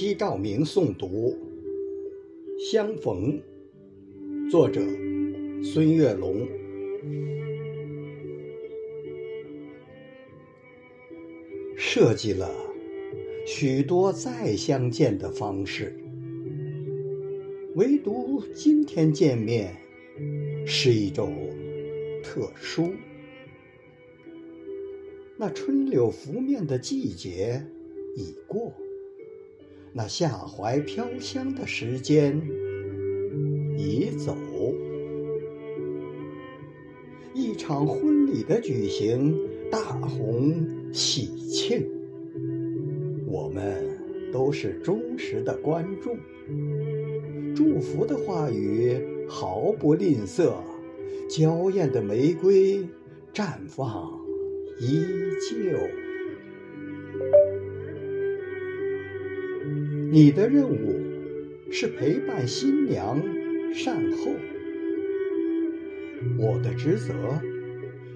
西照明诵读《相逢》，作者孙月龙。设计了许多再相见的方式，唯独今天见面是一种特殊。那春柳拂面的季节已过，那夏槐飘香的时间已走。一场婚礼的举行，大红喜庆，我们都是忠实的观众。祝福的话语毫不吝啬，娇艳的玫瑰绽放。依旧，你的任务是陪伴新娘善后，我的职责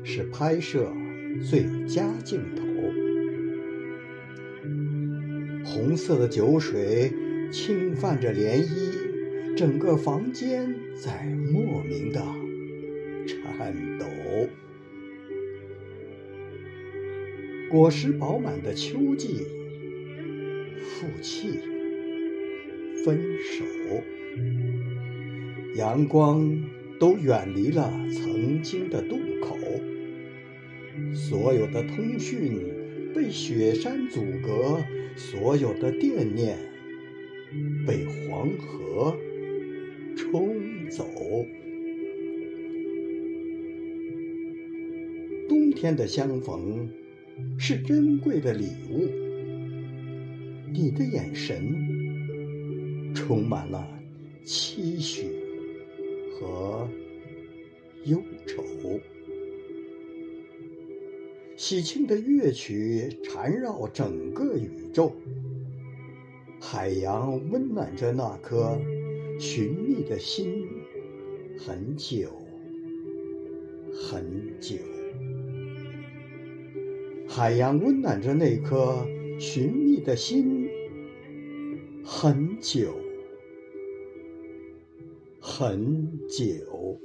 是拍摄最佳镜头。红色的酒水侵犯着涟漪，整个房间在莫名的颤抖。果实饱满的秋季，负气，分手，阳光都远离了曾经的渡口，所有的通讯被雪山阻隔，所有的惦念被黄河冲走。冬天的相逢。是珍贵的礼物。你的眼神充满了期许和忧愁。喜庆的乐曲缠绕整个宇宙，海洋温暖着那颗寻觅的心，很久很久。海洋温暖着那颗寻觅的心，很久，很久。